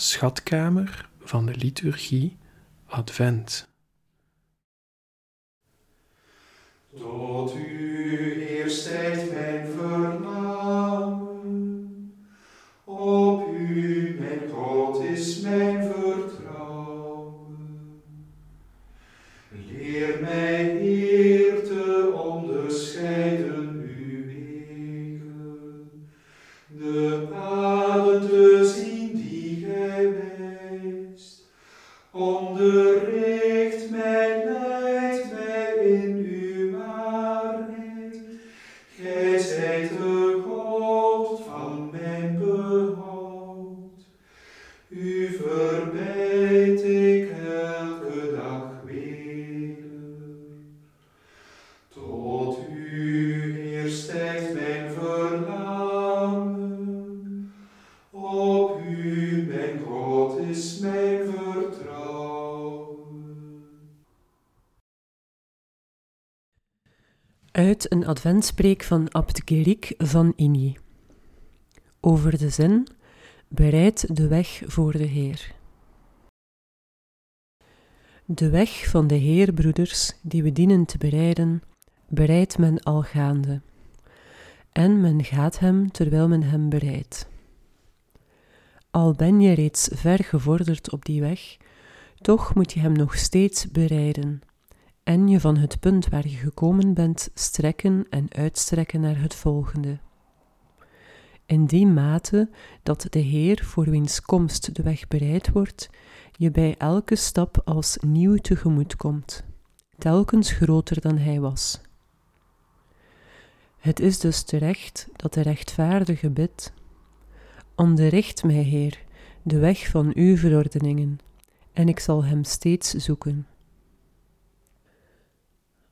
Schatkamer van de liturgie Advent. Tot u eerst mijn verlangen. Dag. Tot u, Heer, stijgt mijn verlangen. Op u, mijn God, is mijn vertrouwen. Uit een adventspreek van Abt Gerik van Igny. Over de zin: bereid de weg voor de Heer. De weg van de Heer, broeders, die we dienen te bereiden, bereidt men al gaande. En men gaat hem terwijl men hem bereidt. Al ben je reeds ver gevorderd op die weg, toch moet je hem nog steeds bereiden en je van het punt waar je gekomen bent strekken en uitstrekken naar het volgende. In die mate dat de Heer voor wiens komst de weg bereid wordt, je bij elke stap als nieuw tegemoet komt, telkens groter dan hij was. Het is dus terecht dat de rechtvaardige bidt: Onderricht mij, Heer, de weg van uw verordeningen, en ik zal hem steeds zoeken.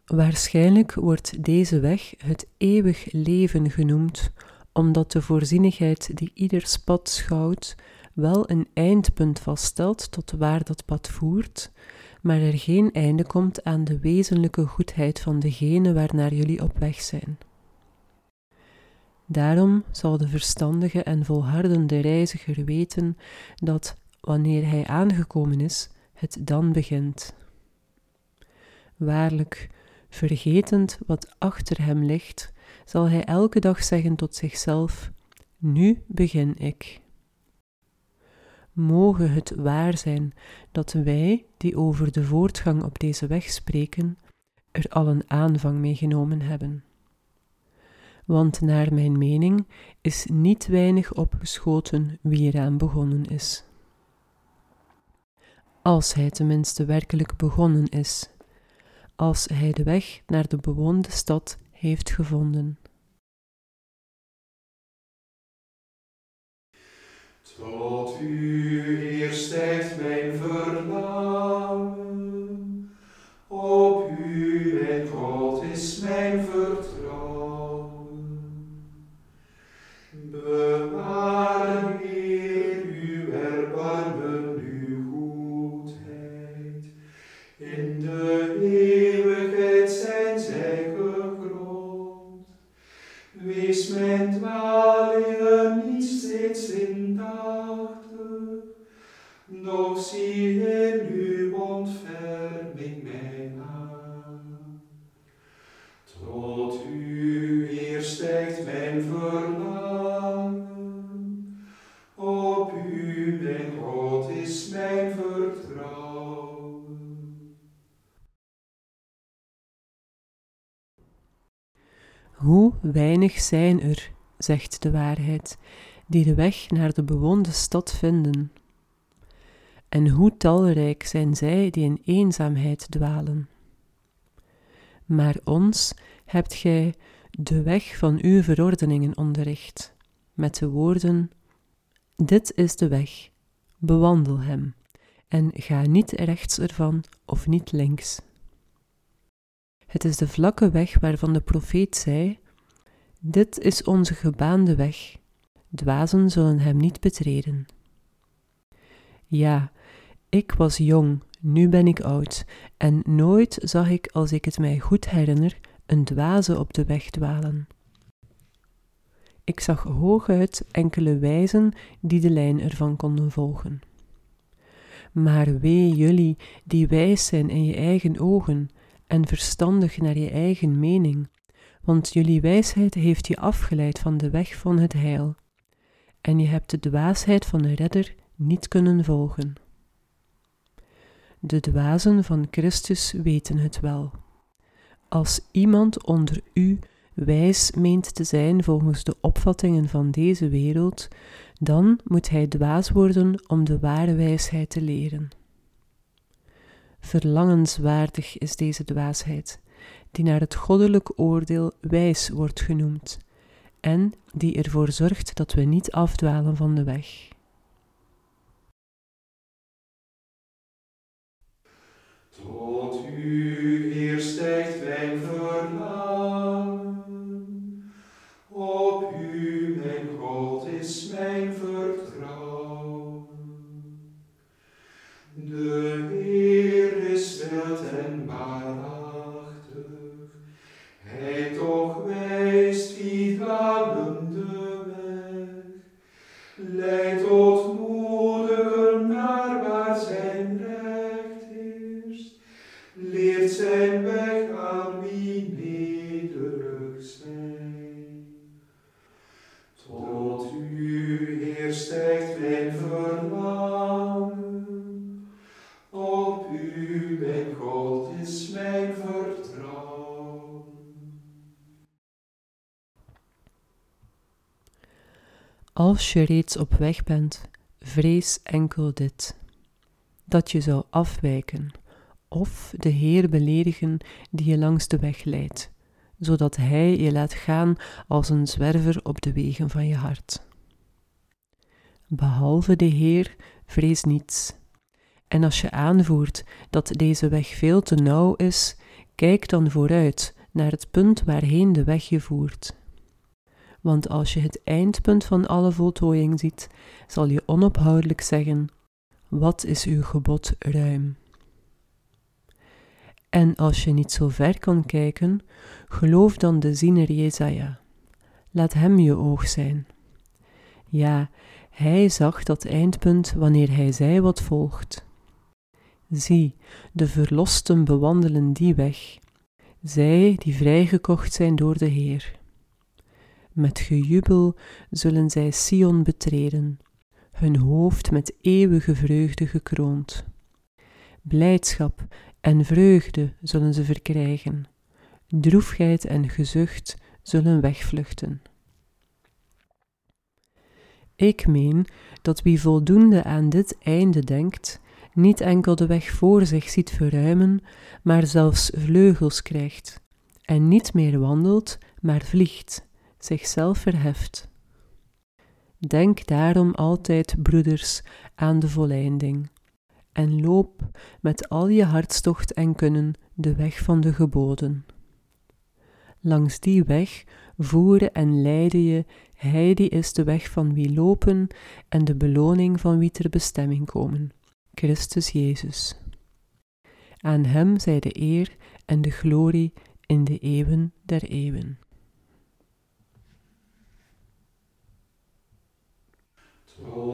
Waarschijnlijk wordt deze weg het eeuwig leven genoemd, omdat de voorzienigheid die ieders pad schouwt wel een eindpunt vaststelt tot waar dat pad voert, maar er geen einde komt aan de wezenlijke goedheid van degene waarnaar jullie op weg zijn. Daarom zal de verstandige en volhardende reiziger weten dat, wanneer hij aangekomen is, het dan begint. Waarlijk, vergetend wat achter hem ligt, zal hij elke dag zeggen tot zichzelf: Nu begin ik. Moge het waar zijn dat wij, die over de voortgang op deze weg spreken, er al een aanvang mee genomen hebben. Want naar mijn mening is niet weinig opgeschoten wie eraan begonnen is. Als hij tenminste werkelijk begonnen is, als hij de weg naar de bewoonde stad heeft gevonden. Tot u, Heer, stijgt mijn verlangen. Op u, mijn God, is mijn vertrouwen. Bewaar, Heer, uw erbarmen, uw goedheid. In de eeuwigheid zijn zij gegrond. Wees mijn dwalingen niet nog zie in uw ontferming mij aan. Tot u, Heer, stijgt mijn verlangen. Op u, mijn God, is mijn vertrouwen. Hoe weinig zijn er, zegt de waarheid, die de weg naar de bewoonde stad vinden. En hoe talrijk zijn zij die in eenzaamheid dwalen. Maar ons hebt gij de weg van uw verordeningen onderricht, met de woorden: Dit is de weg, bewandel hem, en ga niet rechts ervan of niet links. Het is de vlakke weg waarvan de profeet zei: Dit is onze gebaande weg, dwazen zullen hem niet betreden. Ja, ik was jong, nu ben ik oud, en nooit zag ik, als ik het mij goed herinner, een dwaze op de weg dwalen. Ik zag hooguit enkele wijzen die de lijn ervan konden volgen. Maar wee jullie die wijs zijn in je eigen ogen en verstandig naar je eigen mening, want jullie wijsheid heeft je afgeleid van de weg van het heil, en je hebt de dwaasheid van de redder niet kunnen volgen. De dwazen van Christus weten het wel. Als iemand onder u wijs meent te zijn volgens de opvattingen van deze wereld, dan moet hij dwaas worden om de ware wijsheid te leren. Verlangenswaardig is deze dwaasheid, die naar het goddelijk oordeel wijs wordt genoemd, en die ervoor zorgt dat we niet afdwalen van de weg. Tot u, Heer, stijgt mijn verlangen. Op u, mijn God, is mijn vertrouwen. De Heer is wild en waarachtig. Hij toch wijst wie dwalende weg. Leidt Als je reeds op weg bent, vrees enkel dit: dat je zou afwijken of de Heer beledigen die je langs de weg leidt, zodat Hij je laat gaan als een zwerver op de wegen van je hart. Behalve de Heer, vrees niets. En als je aanvoert dat deze weg veel te nauw is, kijk dan vooruit naar het punt waarheen de weg je voert. Want als je het eindpunt van alle voltooiing ziet, zal je onophoudelijk zeggen: Wat is uw gebod ruim? En als je niet zo ver kan kijken, geloof dan de ziener Jezaja. Laat hem je oog zijn. Ja, hij zag dat eindpunt wanneer hij zei wat volgt. Zie, de verlosten bewandelen die weg, zij die vrijgekocht zijn door de Heer. Met gejubel zullen zij Sion betreden, hun hoofd met eeuwige vreugde gekroond. Blijdschap en vreugde zullen ze verkrijgen, droefheid en gezucht zullen wegvluchten. Ik meen dat wie voldoende aan dit einde denkt, niet enkel de weg voor zich ziet verruimen, maar zelfs vleugels krijgt, en niet meer wandelt, maar vliegt, zichzelf verheft. Denk daarom altijd, broeders, aan de volleinding, en loop met al je hartstocht en kunnen de weg van de geboden. Langs die weg voeren en leiden je, hij die is de weg van wie lopen en de beloning van wie ter bestemming komen, Christus Jezus. Aan hem zij de eer en de glorie in de eeuwen der eeuwen. Oh.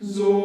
Voor